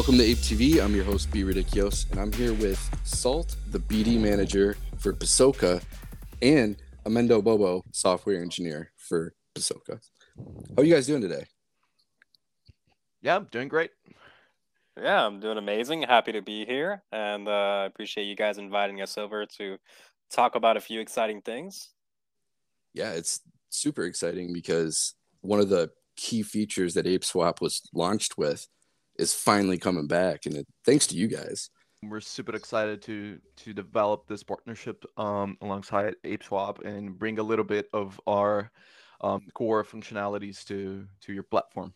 Welcome to Ape TV. I'm your host, B Ridiculous, and I'm here with Salt, the BD manager for Pasoka, and Amendo Bobo, software engineer for Pasoka. How are you guys doing today? Yeah, I'm doing great. Yeah, I'm doing amazing. Happy to be here, and uh, I appreciate you guys inviting us over to talk about a few exciting things. Yeah, it's super exciting because one of the key features that ApeSwap was launched with is finally coming back, and it, thanks to you guys. We're super excited to to develop this partnership um, alongside ApeSwap and bring a little bit of our um, core functionalities to to your platform.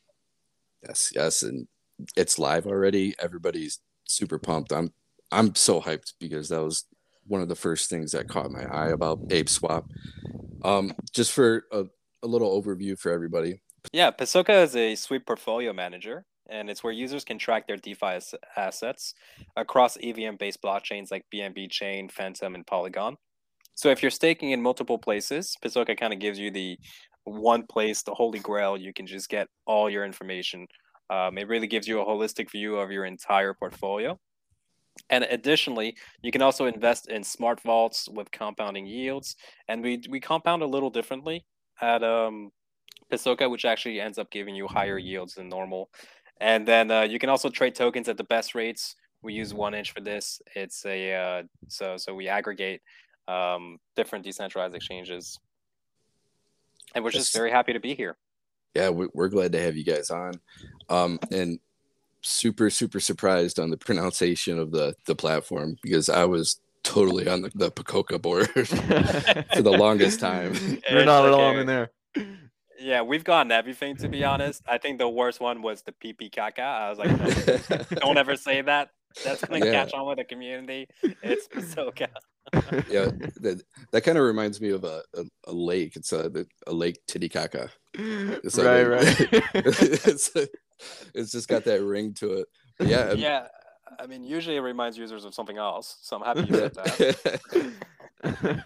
Yes, yes, and it's live already. Everybody's super pumped. I'm I'm so hyped because that was one of the first things that caught my eye about ApeSwap. Um, just for a, a little overview for everybody. Yeah, Pasoka is a sweet portfolio manager, and it's where users can track their DeFi assets across EVM-based blockchains like BNB Chain, Fantom, and Polygon. So if you're staking in multiple places, Pasoka kind of gives you the one place, the holy grail. You can just get all your information. Um, it really gives you a holistic view of your entire portfolio. And additionally, you can also invest in smart vaults with compounding yields. And we we compound a little differently at um, Pasoka, which actually ends up giving you higher yields than normal. And then uh, you can also trade tokens at the best rates. We use 1inch for this. It's a uh, so so we aggregate um, different decentralized exchanges, and we're just very happy to be here. Yeah, we're glad to have you guys on, um, and super super surprised on the pronunciation of the the platform because I was totally on the, the Pacoca board for the longest time. You're not alone in there. Yeah, we've gotten everything to be honest. I think the worst one was the PP caca. I was like, don't ever say that. That's gonna yeah. catch on with the community. It's Pasoka. yeah, that, that kind of reminds me of a, a, a, lake. It's a a lake Titicaca. It's right, a, right. it's, it's just got that ring to it. But yeah, yeah. I mean, usually it reminds users of something else, so I'm happy you said that.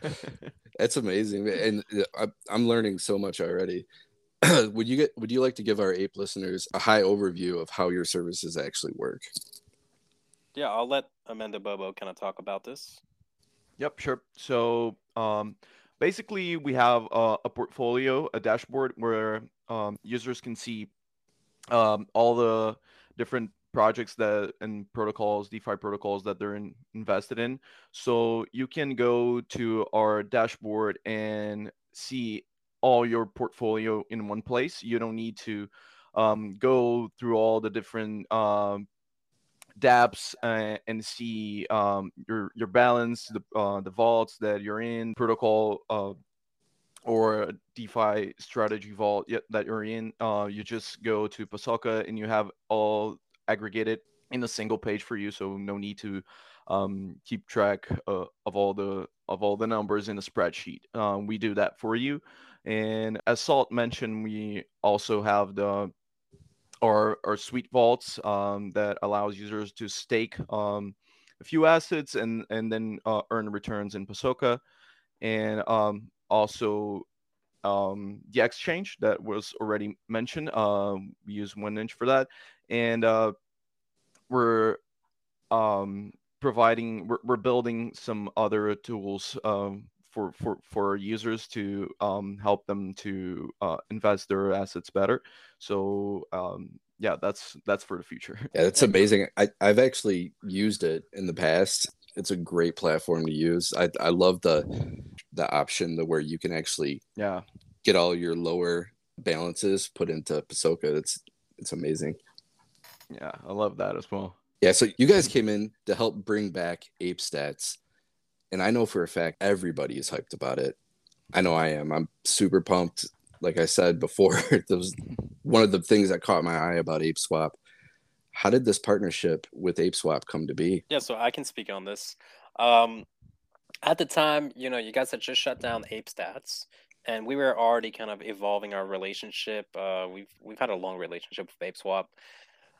That's amazing, and uh, I'm learning so much already. would you get? Would you like to give our ape listeners a high overview of how your services actually work? Yeah, I'll let Amanda Bobo kind of talk about this. Yep, sure. So um, basically, we have a, a, portfolio, a dashboard where um, users can see um, all the different projects that and protocols, DeFi protocols that they're in, invested in. So you can go to our dashboard and see all your portfolio in one place. You don't need to um, go through all the different um, dApps uh, and see um, your your balance, the uh, the vaults that you're in, protocol uh, or DeFi strategy vault that you're in. Uh, you just go to Pasoka and you have all aggregated in a single page for you, so no need to um, keep track uh, of all the of all the numbers in a spreadsheet. Um, we do that for you. And as Salt mentioned, we also have the or or sweet vaults um, that allows users to stake um, a few assets and and then uh, earn returns in Pasoka, and um, also um, the exchange that was already mentioned. Um, we use 1inch for that, and uh, we're um, providing we're, we're building some other tools for for for users to um, help them to uh, invest their assets better. So um, yeah, that's that's for the future. Yeah, that's amazing. I I've actually used it in the past. It's a great platform to use. I I love the the option the where you can actually yeah get all your lower balances put into Pasoka. It's it's amazing. Yeah, I love that as well. Yeah, so you guys came in to help bring back Ape Stats and I know for a fact everybody is hyped about it. I know I am. I'm super pumped. Like I said before, it was one of the things that caught my eye about ApeSwap. How did this partnership with ApeSwap come to be? Yeah, so I can speak on this. Um, at the time, you know, you guys had just shut down Ape Stats, and we were already kind of evolving our relationship. Uh, we've we've had a long relationship with ApeSwap,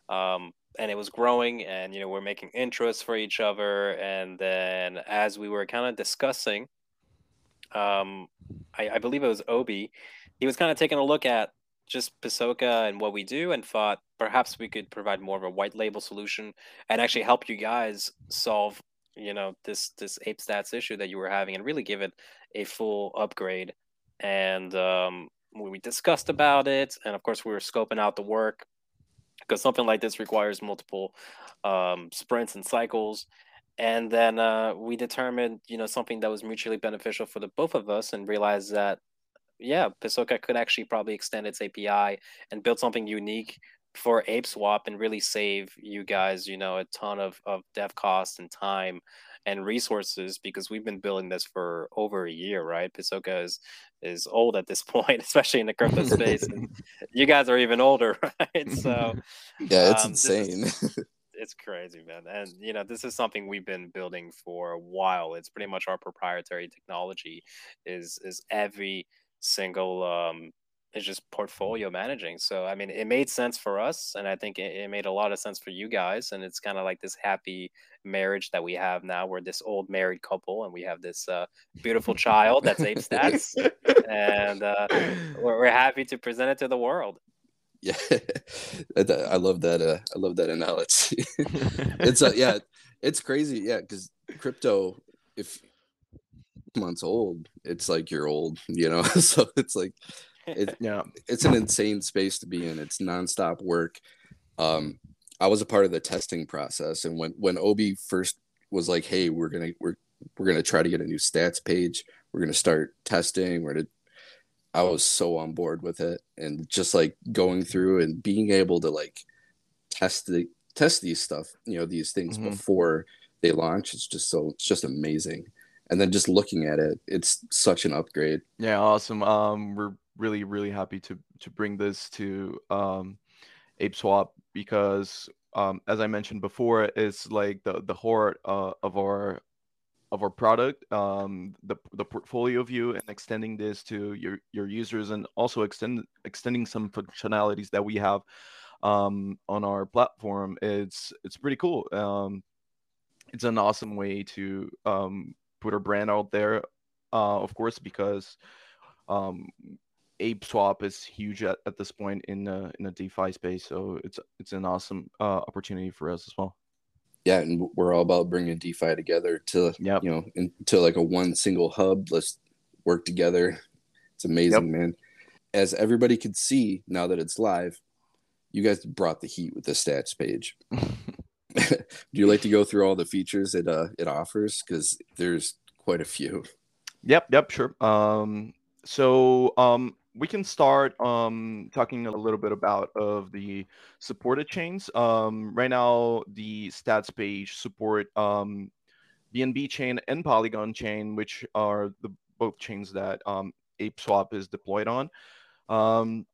um, and it was growing and you know we're making interests for each other. And then as we were kind of discussing um I, I believe it was obi he was kind of taking a look at just Pasoka and what we do and thought perhaps we could provide more of a white label solution and actually help you guys solve you know this this ape stats issue that you were having and really give it a full upgrade. And um, we discussed about it. And of course we were scoping out the work because something like this requires multiple um, sprints and cycles and then uh, we determined you know something that was mutually beneficial for the both of us and realized that yeah, Pasoka could actually probably extend its API and build something unique for ApeSwap and really save you guys, you know, a ton of, of dev costs and time and resources because we've been building this for over a year, right? Pasoka is is old at this point, especially in the crypto space. you guys are even older, right? So yeah, it's um, insane. Is, it's crazy, man. And you know, this is something we've been building for a while. It's pretty much our proprietary technology. Is is every single um it's just portfolio managing. So i mean it made sense for us and i think it, it made a lot of sense for you guys and it's kind of like this happy marriage that we have now. We're this old married couple and we have this uh, beautiful child that's ape stats and uh, we're, we're happy to present it to the world. Yeah i love that uh, i love that analogy. It's uh, yeah it's crazy yeah because crypto if months old, it's like you're old, you know. so it's like, it, yeah, it's an insane space to be in. It's nonstop work. Um, I was a part of the testing process, and when when Obi first was like, "Hey, we're gonna we're we're gonna try to get a new stats page. We're gonna start testing. We're gonna," I was so on board with it, and just like going through and being able to like test the test these stuff, you know, these things mm-hmm. before they launch. It's just so it's just amazing and then just looking at it it's such an upgrade yeah awesome um we're really really happy to to bring this to um ape swap because um as i mentioned before it's like the the heart uh, of our of our product um the the portfolio view and extending this to your your users and also extend extending some functionalities that we have um on our platform. It's it's pretty cool. Um it's an awesome way to um put our brand out there, uh, of course, because um, Ape Swap is huge at, at this point in the in the DeFi space. So it's it's an awesome uh, opportunity for us as well. Yeah, and we're all about bringing DeFi together to yep. you know into like a one single hub. Let's work together. It's amazing, yep. man. As everybody can see now that it's live, you guys brought the heat with the stats page. do you like to go through all the features it uh, it offers? Because there's quite a few. Yep, yep, sure. Um, so um, we can start um, talking a little bit about of the supported chains. Um, right now, the stats page support um, BNB chain and Polygon chain, which are the both chains that um, ApeSwap is deployed on. Um,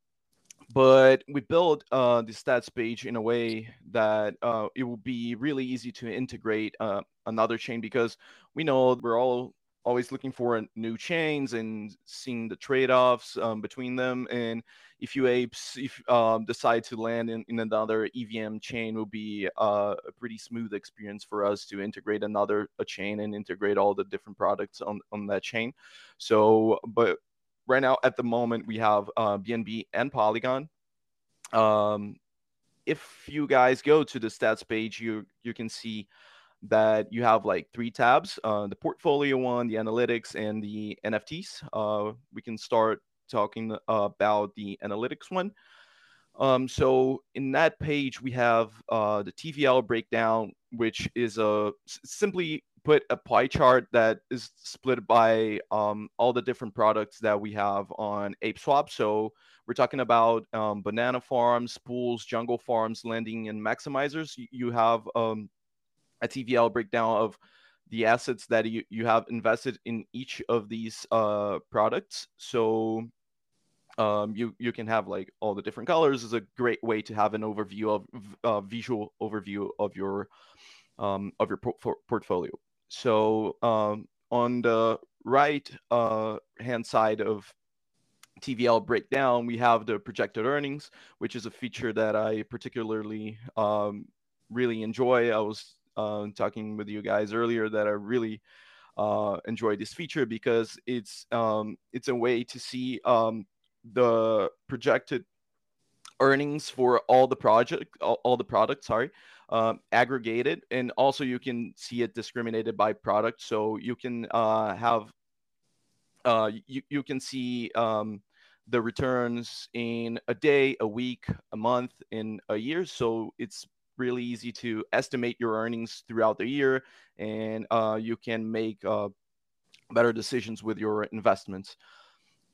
but we built uh, the stats page in a way that uh, it will be really easy to integrate uh, another chain because we know we're all always looking for new chains and seeing the trade-offs um, between them and if you apes if um, decide to land in, in another evm chain will be uh, a pretty smooth experience for us to integrate another a chain and integrate all the different products on, on that chain so but right now at the moment we have uh, BNB and Polygon. Um, if you guys go to the stats page, you you can see that you have like three tabs: uh, the portfolio one, the analytics, and the NFTs. Uh, we can start talking about the analytics one. Um, so in that page, we have uh, the TVL breakdown, which is a simply put a pie chart that is split by um, all the different products that we have on ApeSwap. So we're talking about um, banana farms, pools, jungle farms, lending, and maximizers. You have um, a TVL breakdown of the assets that you, you have invested in each of these uh, products. So um, you you can have like all the different colors is a great way to have an overview of uh, visual overview of your um, of your por- portfolio. So um, on the right uh, hand side of TVL breakdown, we have the projected earnings, which is a feature that I particularly um, really enjoy. I was uh, talking with you guys earlier that I really uh, enjoy this feature because it's um, it's a way to see um, the projected earnings for all the project, all, all the products. Sorry, um, aggregated, and also you can see it discriminated by product. So you can uh, have uh, you you can see um, the returns in a day, a week, a month, in a year. So it's really easy to estimate your earnings throughout the year, and uh, you can make uh, better decisions with your investments.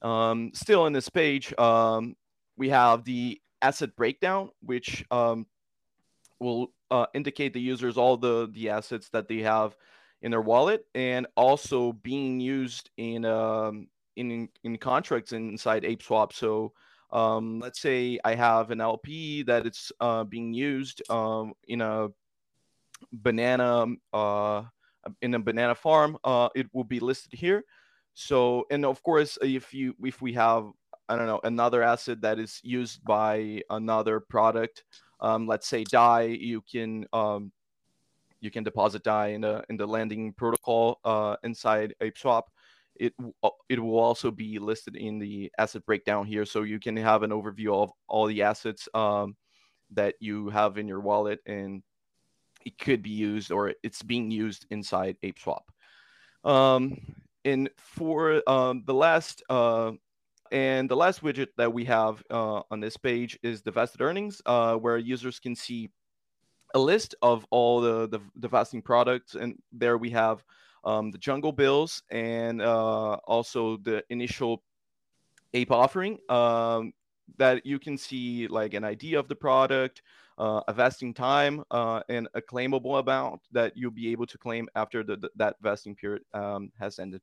Um, still in this page, um, we have the asset breakdown, which um, will uh, indicate the users all the the assets that they have in their wallet and also being used in um, in in contracts inside ApeSwap. So um, let's say I have an LP that it's uh, being used um, in a banana uh, in a banana farm. Uh, it will be listed here. So and of course, if you if we have I don't know another asset that is used by another product, um, let's say DAI, you can um, you can deposit DAI in the in the lending protocol uh, inside ApeSwap it uh, it will also be listed in the asset breakdown here, so you can have an overview of all the assets um, that you have in your wallet, and it could be used or it's being used inside ApeSwap. Um, and for um, the last uh, and the last widget that we have uh, on this page is the vested earnings, uh, where users can see a list of all the, the, the vesting products, and there we have um, the Jungle Bills, and uh, also the initial ape offering um, that you can see like an idea of the product, uh, a vesting time, uh, and a claimable amount that you'll be able to claim after the, the that vesting period um, has ended.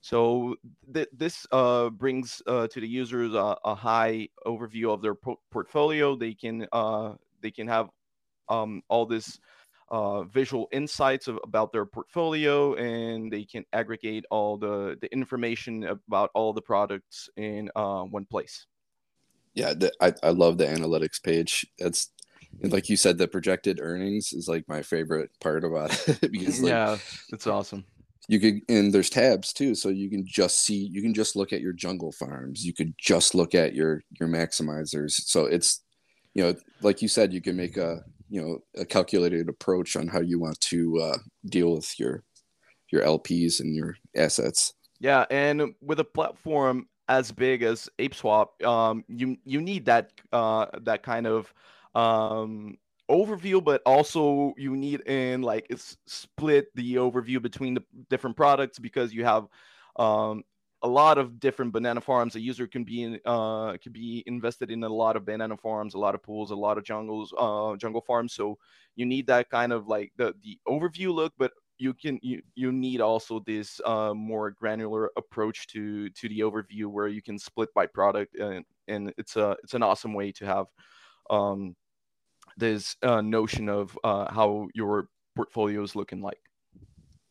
So th- this uh, brings uh, to the users a, a, high overview of their po- portfolio. They can uh, they can have um, all this uh, visual insights of, about their portfolio and they can aggregate all the, the information about all the products in uh, one place. Yeah, the, I, I love the analytics page. That's like you said, the projected earnings is like my favorite part about it because like, yeah, it's awesome. You could and there's tabs too, so you can just see you can just look at your jungle farms. You could just look at your your maximizers. So it's you know like you said, you can make a you know a calculated approach on how you want to uh, deal with your your LPs and your assets. Yeah, and with a platform as big as ApeSwap, um, you you need that uh, that kind of um, overview, but also you need in like split the overview between the different products because you have um, a lot of different banana farms. A user can be in, uh, can be invested in a lot of banana farms, a lot of pools, a lot of jungles, uh, jungle farms. So you need that kind of like the the overview look, but you can you you need also this uh, more granular approach to to the overview where you can split by product, and and it's a it's an awesome way to have um, this uh, notion of uh, how your portfolio is looking like.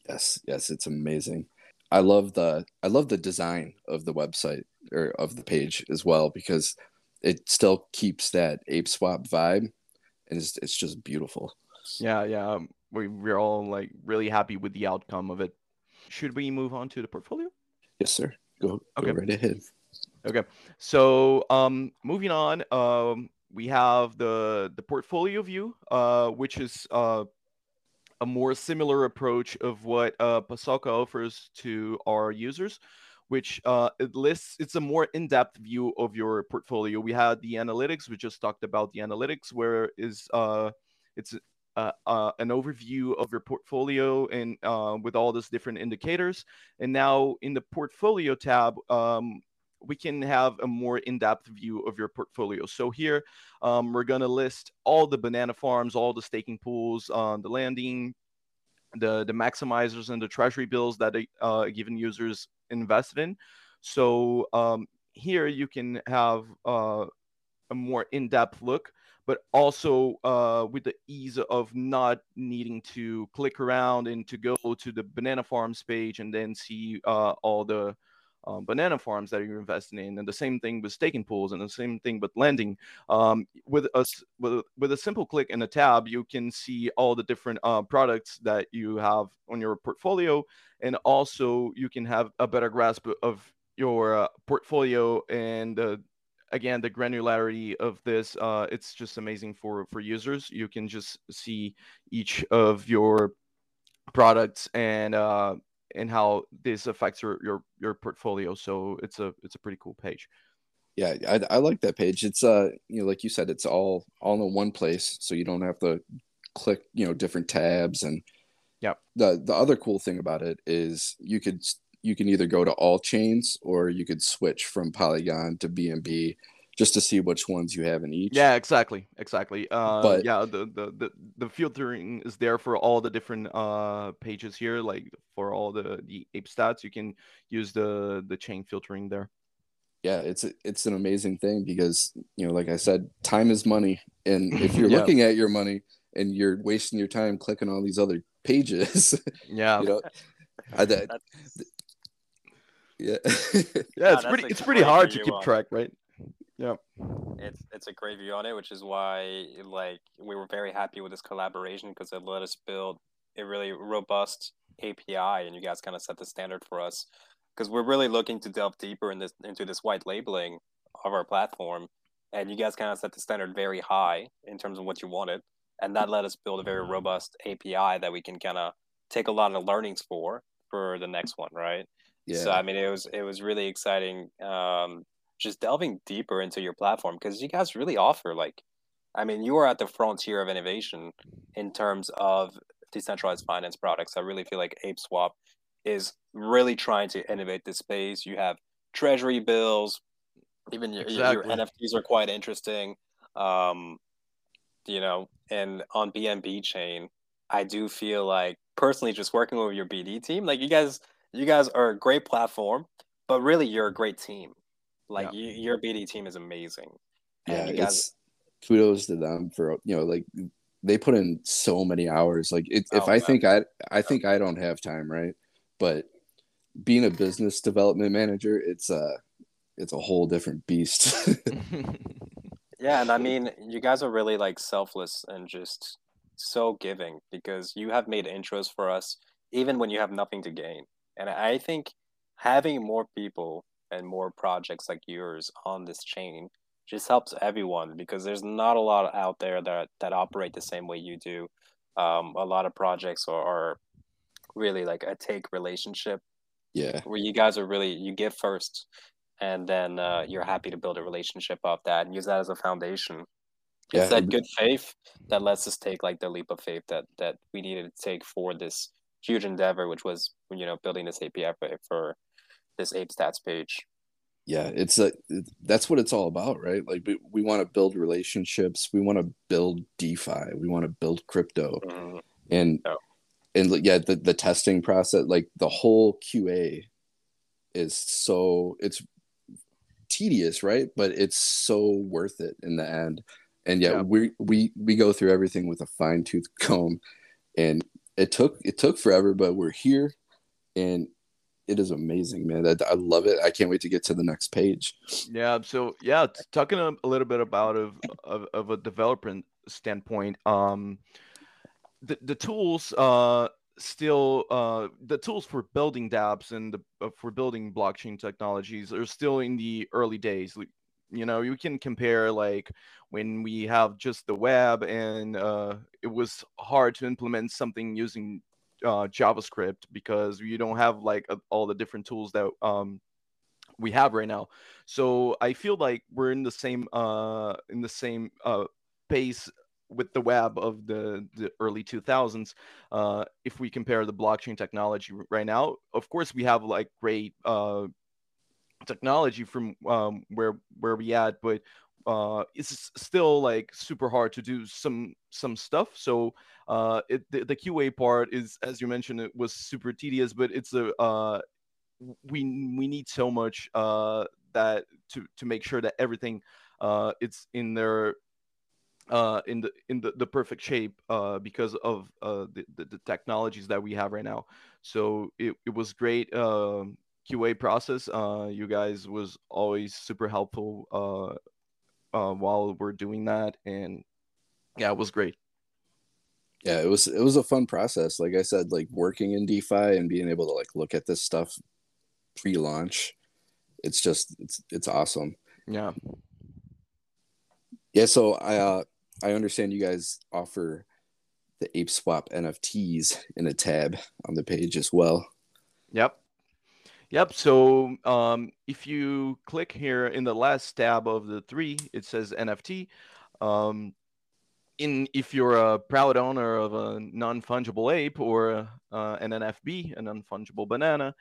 Yes, yes, it's amazing. I love the I love the design of the website or of the page as well because it still keeps that ape swap vibe and it's it's just beautiful. Yeah, yeah. Um, we we're all like really happy with the outcome of it. Should we move on to the portfolio? Yes, sir. Go, go okay. right ahead. Okay. So um moving on, um we have the the portfolio view, uh, which is uh a more similar approach of what uh, Pasoka offers to our users, which uh, it lists, it's a more in-depth view of your portfolio. We had the analytics, we just talked about the analytics, where is uh, it's uh, uh, an overview of your portfolio and uh, with all those different indicators. And now in the portfolio tab, um, we can have a more in-depth view of your portfolio. So here, um, we're to list all the banana farms, all the staking pools on the landing, the the maximizers and the treasury bills that uh, given users invested in. So um, here you can have uh, a more in-depth look, but also uh, with the ease of not needing to click around and to go to the banana farms page and then see uh, all the um, banana farms that you're investing in, and the same thing with staking pools, and the same thing with lending. Um, with us, with, with a simple click in a tab, you can see all the different uh, products that you have on your portfolio, and also you can have a better grasp of your uh, portfolio and uh, again the granularity of this uh, it's just amazing for for users you can just see each of your products and uh, and how this affects your your your portfolio so it's a it's a pretty cool page. Yeah I, I like that page. It's uh you know like you said it's all all in one place so you don't have to click you know different tabs and yeah the the other cool thing about it is you could you can either go to all chains or you could switch from polygon to bnb just to see which ones you have in each. Yeah exactly exactly. Uh But- yeah the, the the the filtering is there for all the different uh pages here like for all the the ape stats you can use the the chain filtering there. Yeah it's it's an amazing thing because you know like i said time is money and if you're Yeah. looking at your money and you're wasting your time clicking on these other pages yeah. you know I, that, yeah. Yeah it's that's pretty it's pretty hard to keep on track right yeah it's it's a great view on it, which is why like we were very happy with this collaboration because it let us build a really robust API, and you guys kind of set the standard for us because we're really looking to delve deeper in this into this white labeling of our platform, and you guys kind of set the standard very high in terms of what you wanted, and that let us build a very robust API that we can kind of take a lot of learnings for for the next one, right? yeah So I mean, it was it was really exciting. Um, just delving deeper into your platform because you guys really offer like, I mean, you are at the frontier of innovation in terms of decentralized finance products. I really feel like ape swap is really trying to innovate this space. You have treasury bills, even your, your NFTs are quite interesting. Um, you know, and on BNB chain, I do feel like personally just working with your BD team, like you guys you guys are a great platform, but really you're a great team. Like you, your BD team is amazing. yeah guys it's kudos to them for you know like they put in so many hours like it, if Oh, i man. think i i think i don't have time right but being a business development manager it's a it's a whole different beast Yeah, and I mean, you guys are really like selfless and just so giving because you have made intros for us even when you have nothing to gain. And I think having more people and more projects like yours on this chain just helps everyone because there's not a lot out there that that operate the same way you do. Um, a lot of projects are, are really like a take relationship yeah where you guys are really you give first and then uh, you're happy to build a relationship off that and use that as a foundation Yeah, it's that good faith that lets us take like the leap of faith that that we needed to take for this huge endeavor which was you know building this api for, for this ape stats page. Yeah it's a that's what it's all about right? Like we, we want to build relationships. We want to build defi. We want to build crypto. Mhm. and Oh. and yeah the, the testing process like the whole qa is so it's tedious right? But it's so worth it in the end. And yeah, Yeah. we we we go through everything with a fine-tooth comb. And it took it took forever but we're here. And it is amazing man I, I love it i can't wait to get to the next page Yeah. So yeah, talking a, little bit about of, of of a developer standpoint, um, the the tools uh still uh the tools for building dApps and the uh, for building blockchain technologies are still in the early days. You know, you can compare like when we have just the web and uh, it was hard to implement something using uh, JavaScript because you don't have like uh, all the different tools that um, we have right now. So I feel like we're in the same uh in the same uh pace with the web of the the early 2000s uh if we compare the blockchain technology right now of course we have like great uh technology from um where where we at but uh it's still like super hard to do some some stuff so uh it the, the qa part is as you mentioned it was super tedious but it's a uh we we need so much uh that to to make sure that everything uh it's in their uh in the in the, the perfect shape uh because of uh the, the, the technologies that we have right now. So it, it was great um qa process uh you guys was always super helpful uh uh while we're doing that and yeah it was great yeah it was it was a fun process like i said like working in defi and being able to like look at this stuff pre-launch it's just it's it's awesome yeah Yeah, so I uh, I understand you guys offer the Ape Swap NFTs in a tab on the page as well. Yep. Yep. So um, if you click here in the last tab of the three, it says NFT. Um, in if you're a proud owner of a non-fungible ape or uh, an NFB, a non-fungible banana,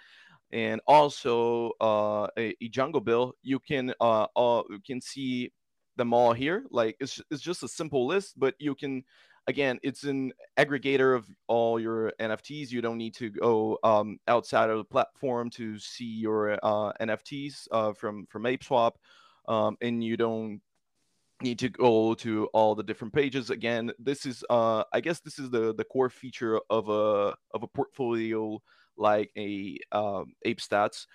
and also uh, a, a, jungle bill, you can uh, you can see them all here. Like it's it's just a simple list, but you can again, it's an aggregator of all your NFTs. You don't need to go um, outside of the platform to see your uh, NFTs uh, from from ApeSwap, um, and you don't need to go to all the different pages. Again, this is uh, I guess this is the the core feature of a of a portfolio like a um, Ape Stats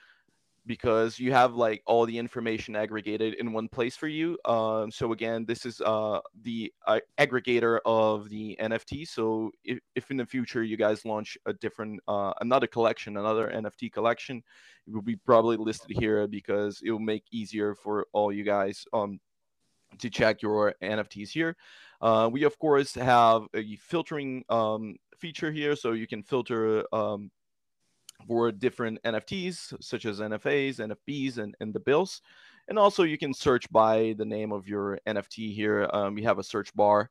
because you have like all the information aggregated in one place for you. Um, so again, this is uh, the uh, aggregator of the NFT. So if, if in the future you guys launch a different, uh, another collection, another NFT collection, it will be probably listed here because it will make easier for all you guys um, to check your NFTs here. Uh, we of course have a filtering um, feature here, so you can filter um, for different NFTs such as NFAs, NFBs, and, and the bills. And also you can search by the name of your NFT here. Um, we have a search bar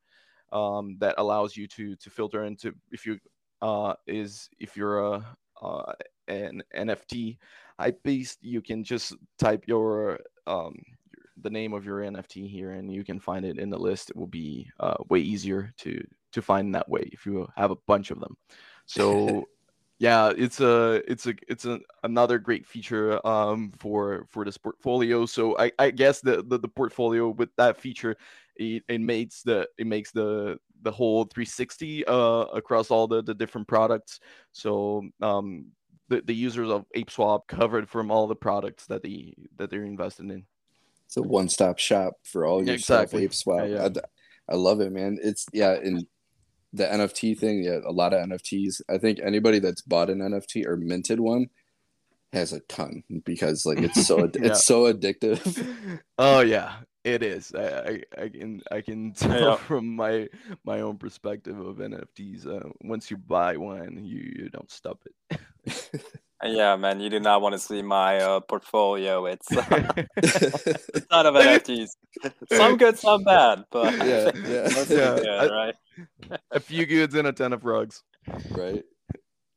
um, that allows you to to filter into if you uh, is if you're a uh, an NFT hype beast, you can just type your um, the name of your NFT here, and you can find it in the list. It will be uh, way easier to to find that way if you have a bunch of them. So yeah, it's a it's a it's a, another great feature um, for for this portfolio. So I, I guess the, the, the portfolio with that feature it, it makes the it makes the the whole 360 uh, across all the, the different products. So um, the, the users of ApeSwap covered from all the products that they that they're invested in. It's a one stop shop for all your exactly. stuff. ApeSwap. Yeah, yeah. I, I love it, man. It's yeah, and the NFT thing, yeah, a lot of NFTs. I think anybody that's bought an NFT or minted one has a ton because like it's so yeah. it's so addictive. Oh yeah, it is. I, I, I can I can tell yeah. from my my own perspective of NFTs. Uh, once you buy one, you you don't stop it. Yeah, man, you do not want to see my uh, portfolio. It's uh, a ton of NFTs. Some good, some bad, but yeah, yeah, yeah. Good, I, right. a few goods and a ton of rugs. Right.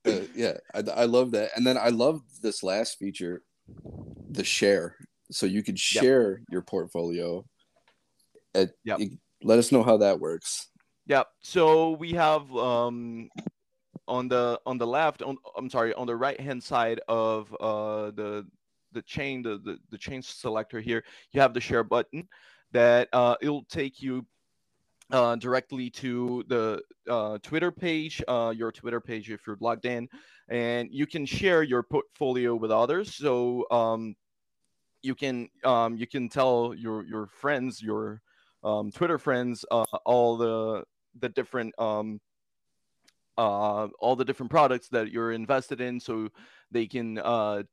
Uh, yeah, I, I love that, and then I love this last feature, the share. So you could share yep. your portfolio. At, yep. let us know how that works. Yeah. So we have um, on the on the left on i'm sorry on the right hand side of uh the the chain the, the the chain selector here you have the share button that uh it'll take you uh, directly to the uh, Twitter page, uh, your Twitter page if you're logged in, and you can share your portfolio with others. So um, you can um, you can tell your your friends, your um, Twitter friends, uh, all the the different um, uh, all the different products that you're invested in so they can uh,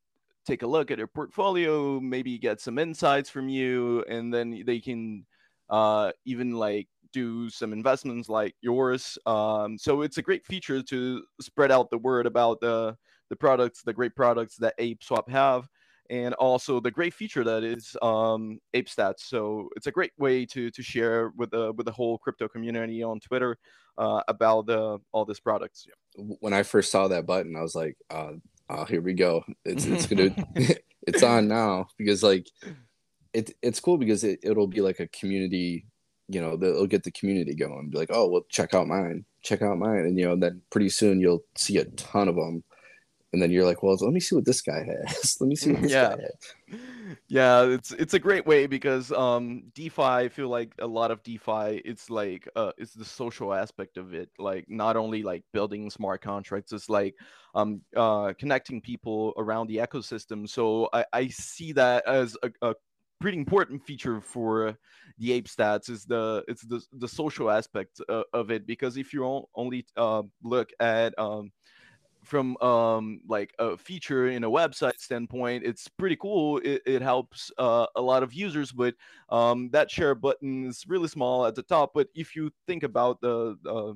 take a look at your portfolio maybe get some insights from you and then they can uh, even like do some investments like yours. Um, so it's a great feature to spread out the word about the the products the great products that ape swap have and also the great feature that is um, ape stats so it's a great way to to share with the with the whole crypto community on twitter uh, about the all this products. When I first saw that button, I was like, uh, "Oh, here we go! It's it's gonna it's on now." Because like it it's cool because it it'll be like a community. You know, it'll get the community going. Be like, "Oh, well, check out mine, check out mine," and you know, then pretty soon you'll see a ton of them and then you're like, well, let me see what this guy has. let me see what this yeah. guy has. Yeah, it's it's a great way because um DeFi, I feel like a lot of DeFi, it's like uh it's the social aspect of it. Like not only like building smart contracts, it's like um uh connecting people around the ecosystem. So I, I see that as a, a pretty important feature for the ape stats is the it's the the social aspect uh, of it because if you only uh, look at um from um like a feature in a website standpoint it's pretty cool it, it helps uh, a lot of users but um that share button is really small at the top but if you think about the uh,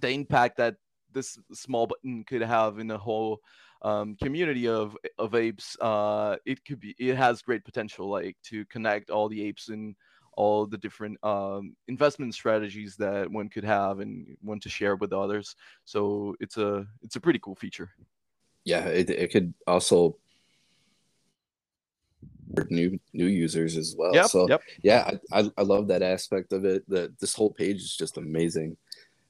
the impact that this small button could have in the whole um, community of of apes uh it could be it has great potential like to connect all the apes in all the different um, investment strategies that one could have and want to share with others. So it's a it's a pretty cool feature. Yeah, it, it could also new new users as well. Yep, so yep. yeah, I, I, I love that aspect of it. That this whole page is just amazing,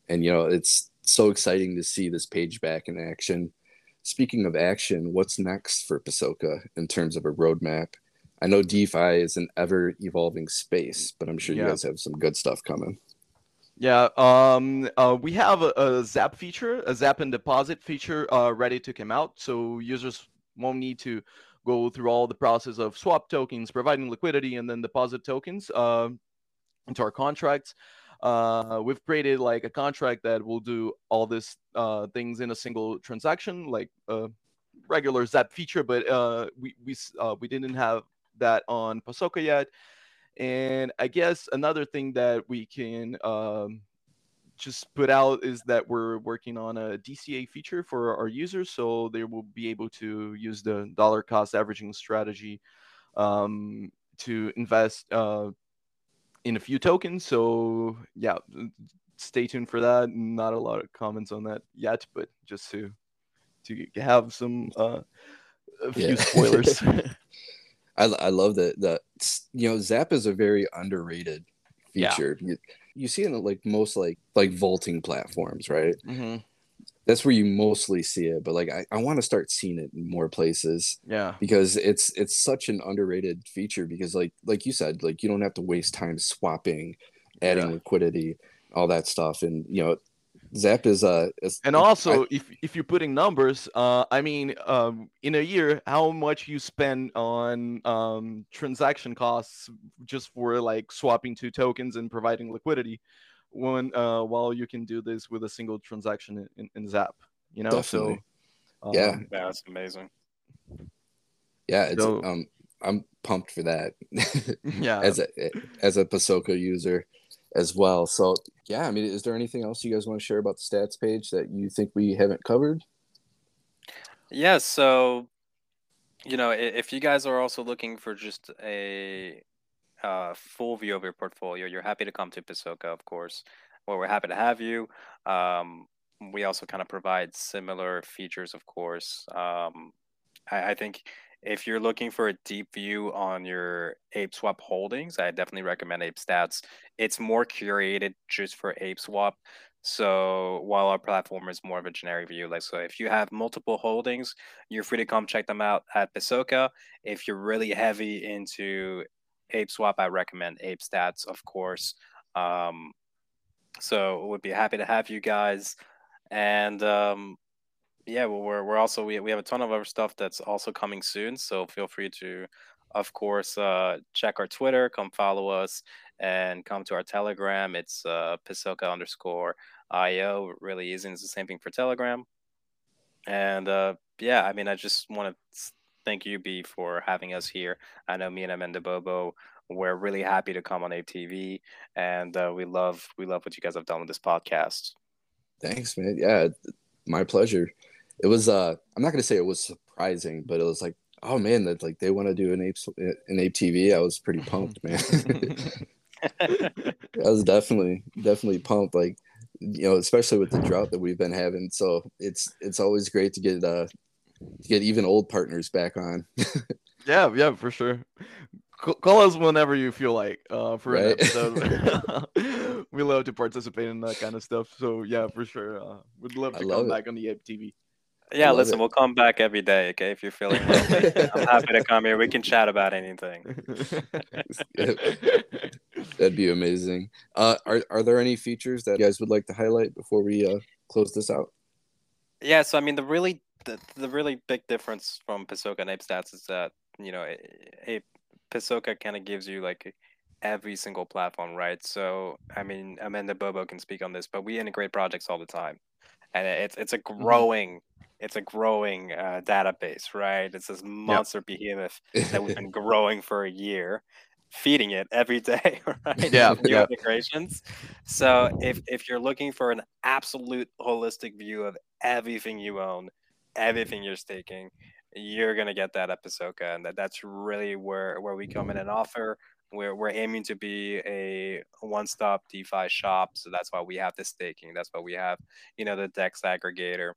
and you know it's so exciting to see this page back in action. Speaking of action, what's next for Pasoka in terms of a roadmap? I know DeFi is an ever evolving space, but I'm sure you Yeah. guys have some good stuff coming. Yeah, um, uh, we have a, a Zap feature, a Zap and deposit feature, uh, ready to come out. So users won't need to go through all the process of swap tokens, providing liquidity, and then deposit tokens uh, into our contracts. Uh, we've created like a contract that will do all these uh, things in a single transaction, like a regular Zap feature. But uh, we we uh, we didn't have that on Pasoka yet. And I guess another thing that we can um, just put out is that we're working on a DCA feature for our users, so they will be able to use the dollar cost averaging strategy um, to invest uh, in a few tokens. So yeah, stay tuned for that. Not a lot of comments on that yet, but just to to have some uh, a few Yeah. spoilers. I, I love that that you know Zap is a very underrated Yeah. feature. You, you see it in like most like like vaulting platforms, right? Mhm. That's where you mostly see it. But like I, I want to start seeing it in more places Yeah. because it's it's such an underrated feature because like like you said, like you don't have to waste time swapping, adding Yeah. liquidity, all that stuff. And you know, Zap is uh is, And also, if if you're putting numbers, uh, I mean, um, in a year, how much you spend on um, transaction costs just for like swapping two tokens and providing liquidity, when uh, while you can do this with a single transaction in, in, in Zap, you know? Definitely. So, Yeah. um, Yeah, that's amazing. yeah, it's So- um I'm pumped for that. yeah. as a as a Pasoka user as well. So yeah, I mean, is there anything else you guys want to share about the stats page that you think we haven't covered? Yeah, so you know, if you guys are also looking for just a uh, full view of your portfolio, you're happy to come to Pasoka, of course. Well, we're happy to have you. Um, we also kind of provide similar features, of course. Um, I, I think if you're looking for a deep view on your ApeSwap holdings, I definitely recommend ApeStats. It's more curated just for ApeSwap. So while our platform is more of a generic view, like so if you have multiple holdings, you're free to come check them out at Pasoka. If you're really heavy into ApeSwap, I recommend ApeStats, of course. Um, so would be happy to have you guys. And um, yeah, well, we're we're also we we have a ton of other stuff that's also coming soon. So feel free to, of course, uh, check our Twitter, come follow us, and come to our Telegram. It's uh, underscore io. Really easy. It's the same thing for Telegram. And uh, yeah, I mean, I just want to thank you, B, for having us here. I know me and Amanda Bobo, we're really happy to come on ATV, and uh, we love we love what you guys have done with this podcast. Thanks, man. Yeah, my pleasure. It was uh I'm not gonna say it was surprising, but it was like, oh man, that like they want to do an ape an ape TV. I was pretty pumped, man. I was definitely definitely pumped. Like you know, especially with the drought that we've been having. So it's it's always great to get uh to get even old partners back on. yeah, yeah, for sure. Call us whenever you feel like uh, for an episode. we love to participate in that kind of stuff. So yeah, for sure. Uh, we'd love I to love come it. back on the Ape TV. Yeah, love listen, it. we'll come back every day, okay? If you're feeling lonely, I'm happy to come here. We can chat about anything. That'd be amazing. Uh, are are there any features that you guys would like to highlight before we uh close this out? Yeah, so I mean, the really the, the really big difference from Pasoka and Ape Stats is that you know, a, a Pasoka kind of gives you like every single platform, right? So I mean, Amanda Bobo can speak on this, but we integrate projects all the time, and it's it's a Mm-hmm. growing it's a growing uh, database, right? It's this monster behemoth that we've been growing for a year, feeding it every day, right? Yeah, new yeah. integrations. So if if you're looking for an absolute holistic view of everything you own, everything you're staking, you're gonna get that at Pasoka, and that, that's really where where we come in and offer. We're we're aiming to be a one-stop DeFi shop, so that's why we have the staking. That's why we have, you know, the Dex aggregator.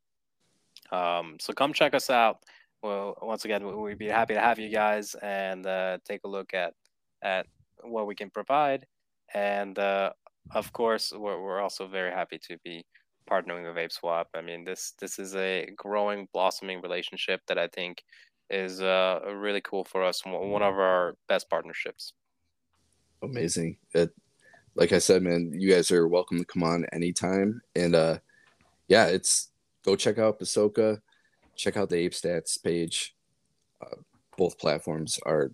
Um, so come check us out. Well, once again, we- we'd be happy to have you guys and uh, take a look at at what we can provide. And uh, of course, we're, we're also very happy to be partnering with ApeSwap. I mean, this this is a growing, blossoming relationship that I think is uh, really cool for us. One of our best partnerships. Amazing. It, like I said, man, you guys are welcome to come on anytime. And uh, yeah, it's go check out Pasoka, check out the Ape Stats page. Uh, both platforms are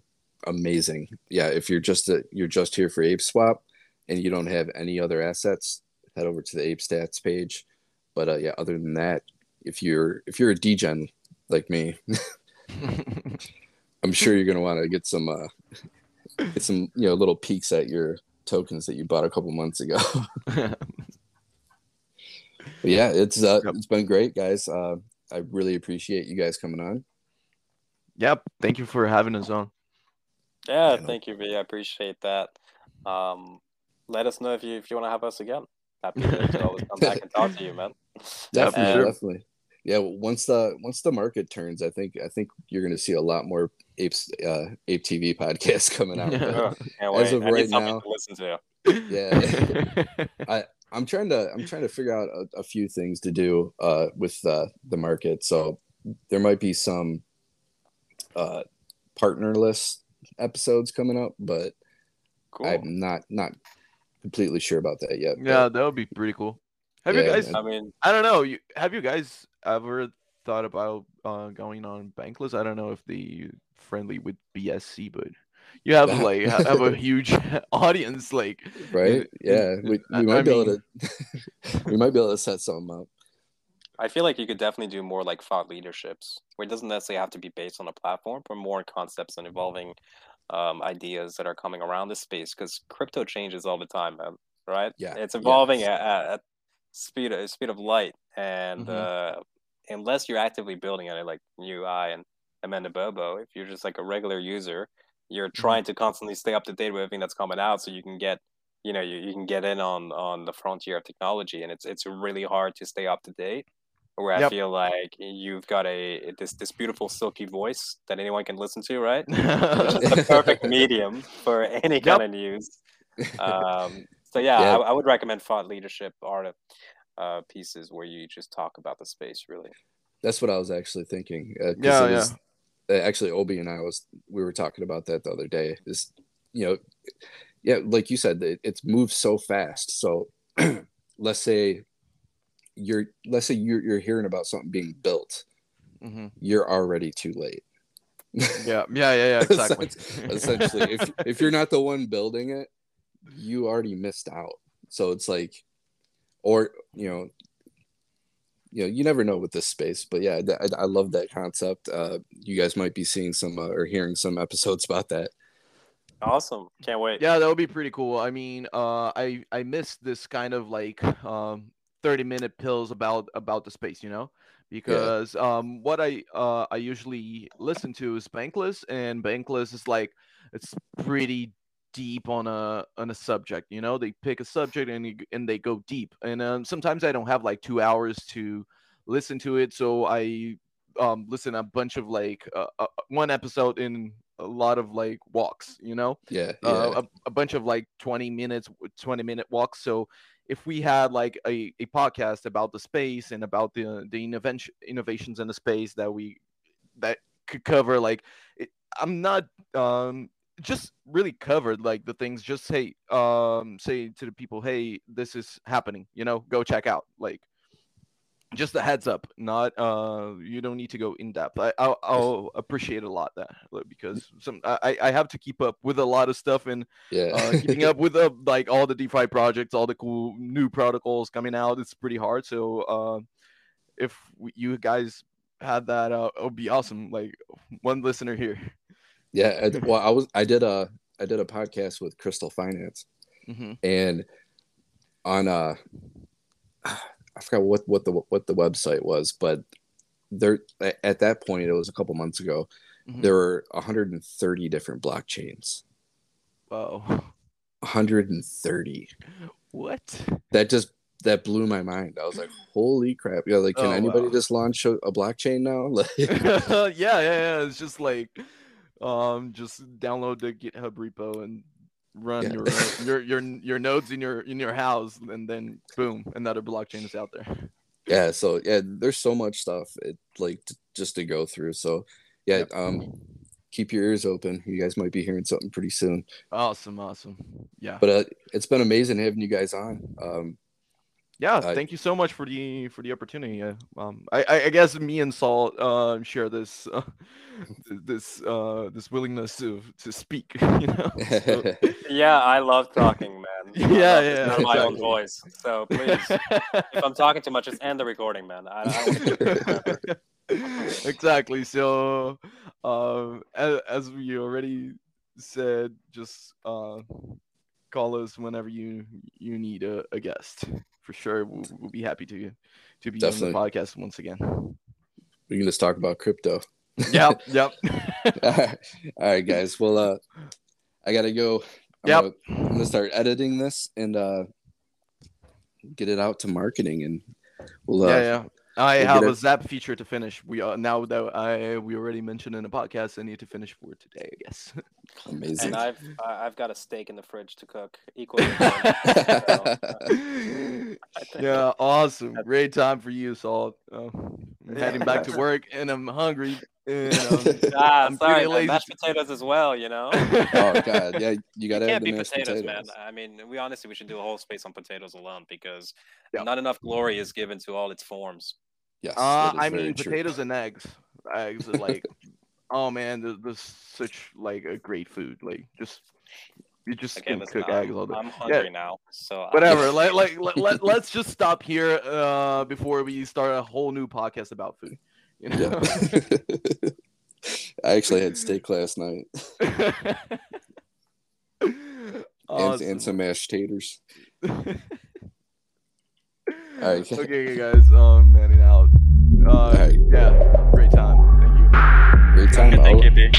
amazing. Yeah, if you're just a, you're just here for Ape Swap and you don't have any other assets, head over to the Ape Stats page. But uh, yeah, other than that, if you're if you're a degen like me, I'm sure you're gonna want to get some uh, get some you know little peeks at your tokens that you bought a couple months ago. But yeah, it's uh, Yep. it's been great, guys. Uh, I really appreciate you guys coming on. yep. Thank you for having us on. Yeah, Yeah, thank you, V. I appreciate that. Um, let us know if you if you want to have us again. Happy to, to always come back and talk to you, man. Yeah, for Definitely, sure. definitely. Yeah, once the once the market turns, I think I think you're going to see a lot more apes uh, ape TV podcasts coming out. Yeah. Oh, As of I right now to listen to yeah i i'm trying to I'm trying to figure out a, a few things to do uh, with uh, the market. So there might be some uh, partnerless episodes coming up, but Cool. I'm not not completely sure about that yet. but- yeah, that would be pretty cool. Have you guys? and- I mean, I don't know. You, have you guys ever thought about uh, going on Bankless? I don't know if they friendly with BSC, but you have like ha- have a huge audience. Like, right? Yeah, we, we might I be able to we might be able to set something up. I feel like you could definitely do more like thought leaderships, where it doesn't necessarily have to be based on a platform, but more concepts and evolving um, ideas that are coming around this space. Because crypto changes all the time, man. Right? Yeah, it's evolving yes. at, at, at speed of speed of light, and Mhm. uh, unless you're actively building on it, like you, I, and Amanda Bobo, if you're just like a regular user, you're trying to constantly stay up to date with everything that's coming out, so you can get you know you, you can get in on on the frontier of technology and it's it's really hard to stay up to date where I feel like you've got a this this beautiful silky voice that anyone can listen to, right? The perfect medium for any kind of news. Um, so yeah, Yeah. I, I would recommend thought leadership art uh, pieces where you just talk about the space. Really, That's what I was actually thinking. Uh, 'cause Yeah, it was- uh, actually, Obi and I was we were talking about that the other day. Is you know, yeah, like you said, it, it's moved so fast. So let's say you're let's say you're you're hearing about something being built, Mhm. you're already too late. Yeah, yeah, yeah, yeah, exactly. Essentially, if if you're not the one building it, you already missed out. So it's like, or you know, you know, you never know with this space. But yeah, I, I love that concept. Uh, you guys might be seeing some uh, or hearing some episodes about that. awesome! Can't wait. yeah, that would be pretty cool. I mean, uh, I I missed this kind of like um 30 minute pills about about the space, you know, because um what I uh I usually listen to is Bankless, and Bankless is like it's pretty deep on a on a subject, you know. They pick a subject and you, and they go deep, and um, sometimes I don't have like two hours to listen to it, so I um listen a bunch of like uh, uh, one episode in a lot of like walks, you know Yeah, yeah, uh, a, a bunch of like 20 minutes 20 minute walks so if we had like a, a podcast about the space and about the the innovation innovations in the space that we that could cover like it, i'm not um just really covered like the things just say um say to the people hey this is happening you know go check out like just a heads up not uh you don't need to go in depth I, I'll, I'll appreciate a lot that because some I, I have to keep up with a lot of stuff and yeah. uh, keeping up with uh, like all the DeFi projects, all the cool new protocols coming out. It's pretty hard. So uh, if you guys had that, uh, it would be awesome. Like one listener here. Yeah. I, well, I was I did a I did a podcast with Crystal Finance, hmm and on uh, I forgot what what the what the website was, but there at that point it was a couple months ago. Mhm. There were 130 different blockchains. Wow. 130. What? That just that blew my mind. I was like, "Holy crap!" Yeah, like, can Oh, anybody wow. just launch a, a blockchain now? Like, yeah, yeah, yeah. It's just like, um, just download the GitHub repo and run Yeah. your, your your your nodes in your in your house, and then boom, another blockchain is out there. yeah. So yeah, there's so much stuff it like t- just to go through. So yeah, Yep. um, keep your ears open. You guys might be hearing something pretty soon. Awesome, awesome. Yeah, But uh, it's been amazing having you guys on. Um, yeah. uh, thank you so much for the for the opportunity. Uh, um, I, I I guess me and Saul uh share this uh, this uh this willingness to to speak. You know. So- Yeah, I love talking, man. I Yeah, love yeah, listening to my own voice. So please, if I'm talking too much, just end the recording, man. I, I don't want to keep it forever. exactly. So, um, as, as we already said, just uh, call us whenever you you need a, a guest. For sure, we'll, we'll be happy to to be Definitely. on the podcast once again. we can just talk about crypto. Yep, yep. All right, guys. Well, uh, I gotta go. I'm Yep. Gonna, I'm gonna start editing this and uh, get it out to marketing, and we'll. Uh, yeah, yeah. I have get a Zap feature to finish. We uh, now that I we already mentioned in the podcast, I need to finish for today. I guess. Amazing. And I've I- I've got a steak in the fridge to cook equally. So, uh, yeah, awesome. That's- Great time for you, Saul. Uh, I'm heading back to work and I'm hungry. And, um, Ah, I'm sorry, lazy. mashed potatoes as well. You know. oh God, yeah, you gotta It can't be potatoes, potatoes. man. I mean, we honestly we should do a whole space on potatoes alone because Yep. not enough glory is given to all its forms. Yes, Uh, I very mean, true. potatoes and eggs. Eggs are like, oh man, this, this is such like a great food. Like, just you just Okay, can cook I'm, eggs all day. I'm hungry now, so I- Whatever. like, like let, let, let's just stop here uh, before we start a whole new podcast about food. You know? Yeah. I actually had steak last night and, and some mashed taters. All right. Okay, okay guys. Um, manning out. Uh, right. Yeah. Great time. Thank you. Great time. Thank you, B.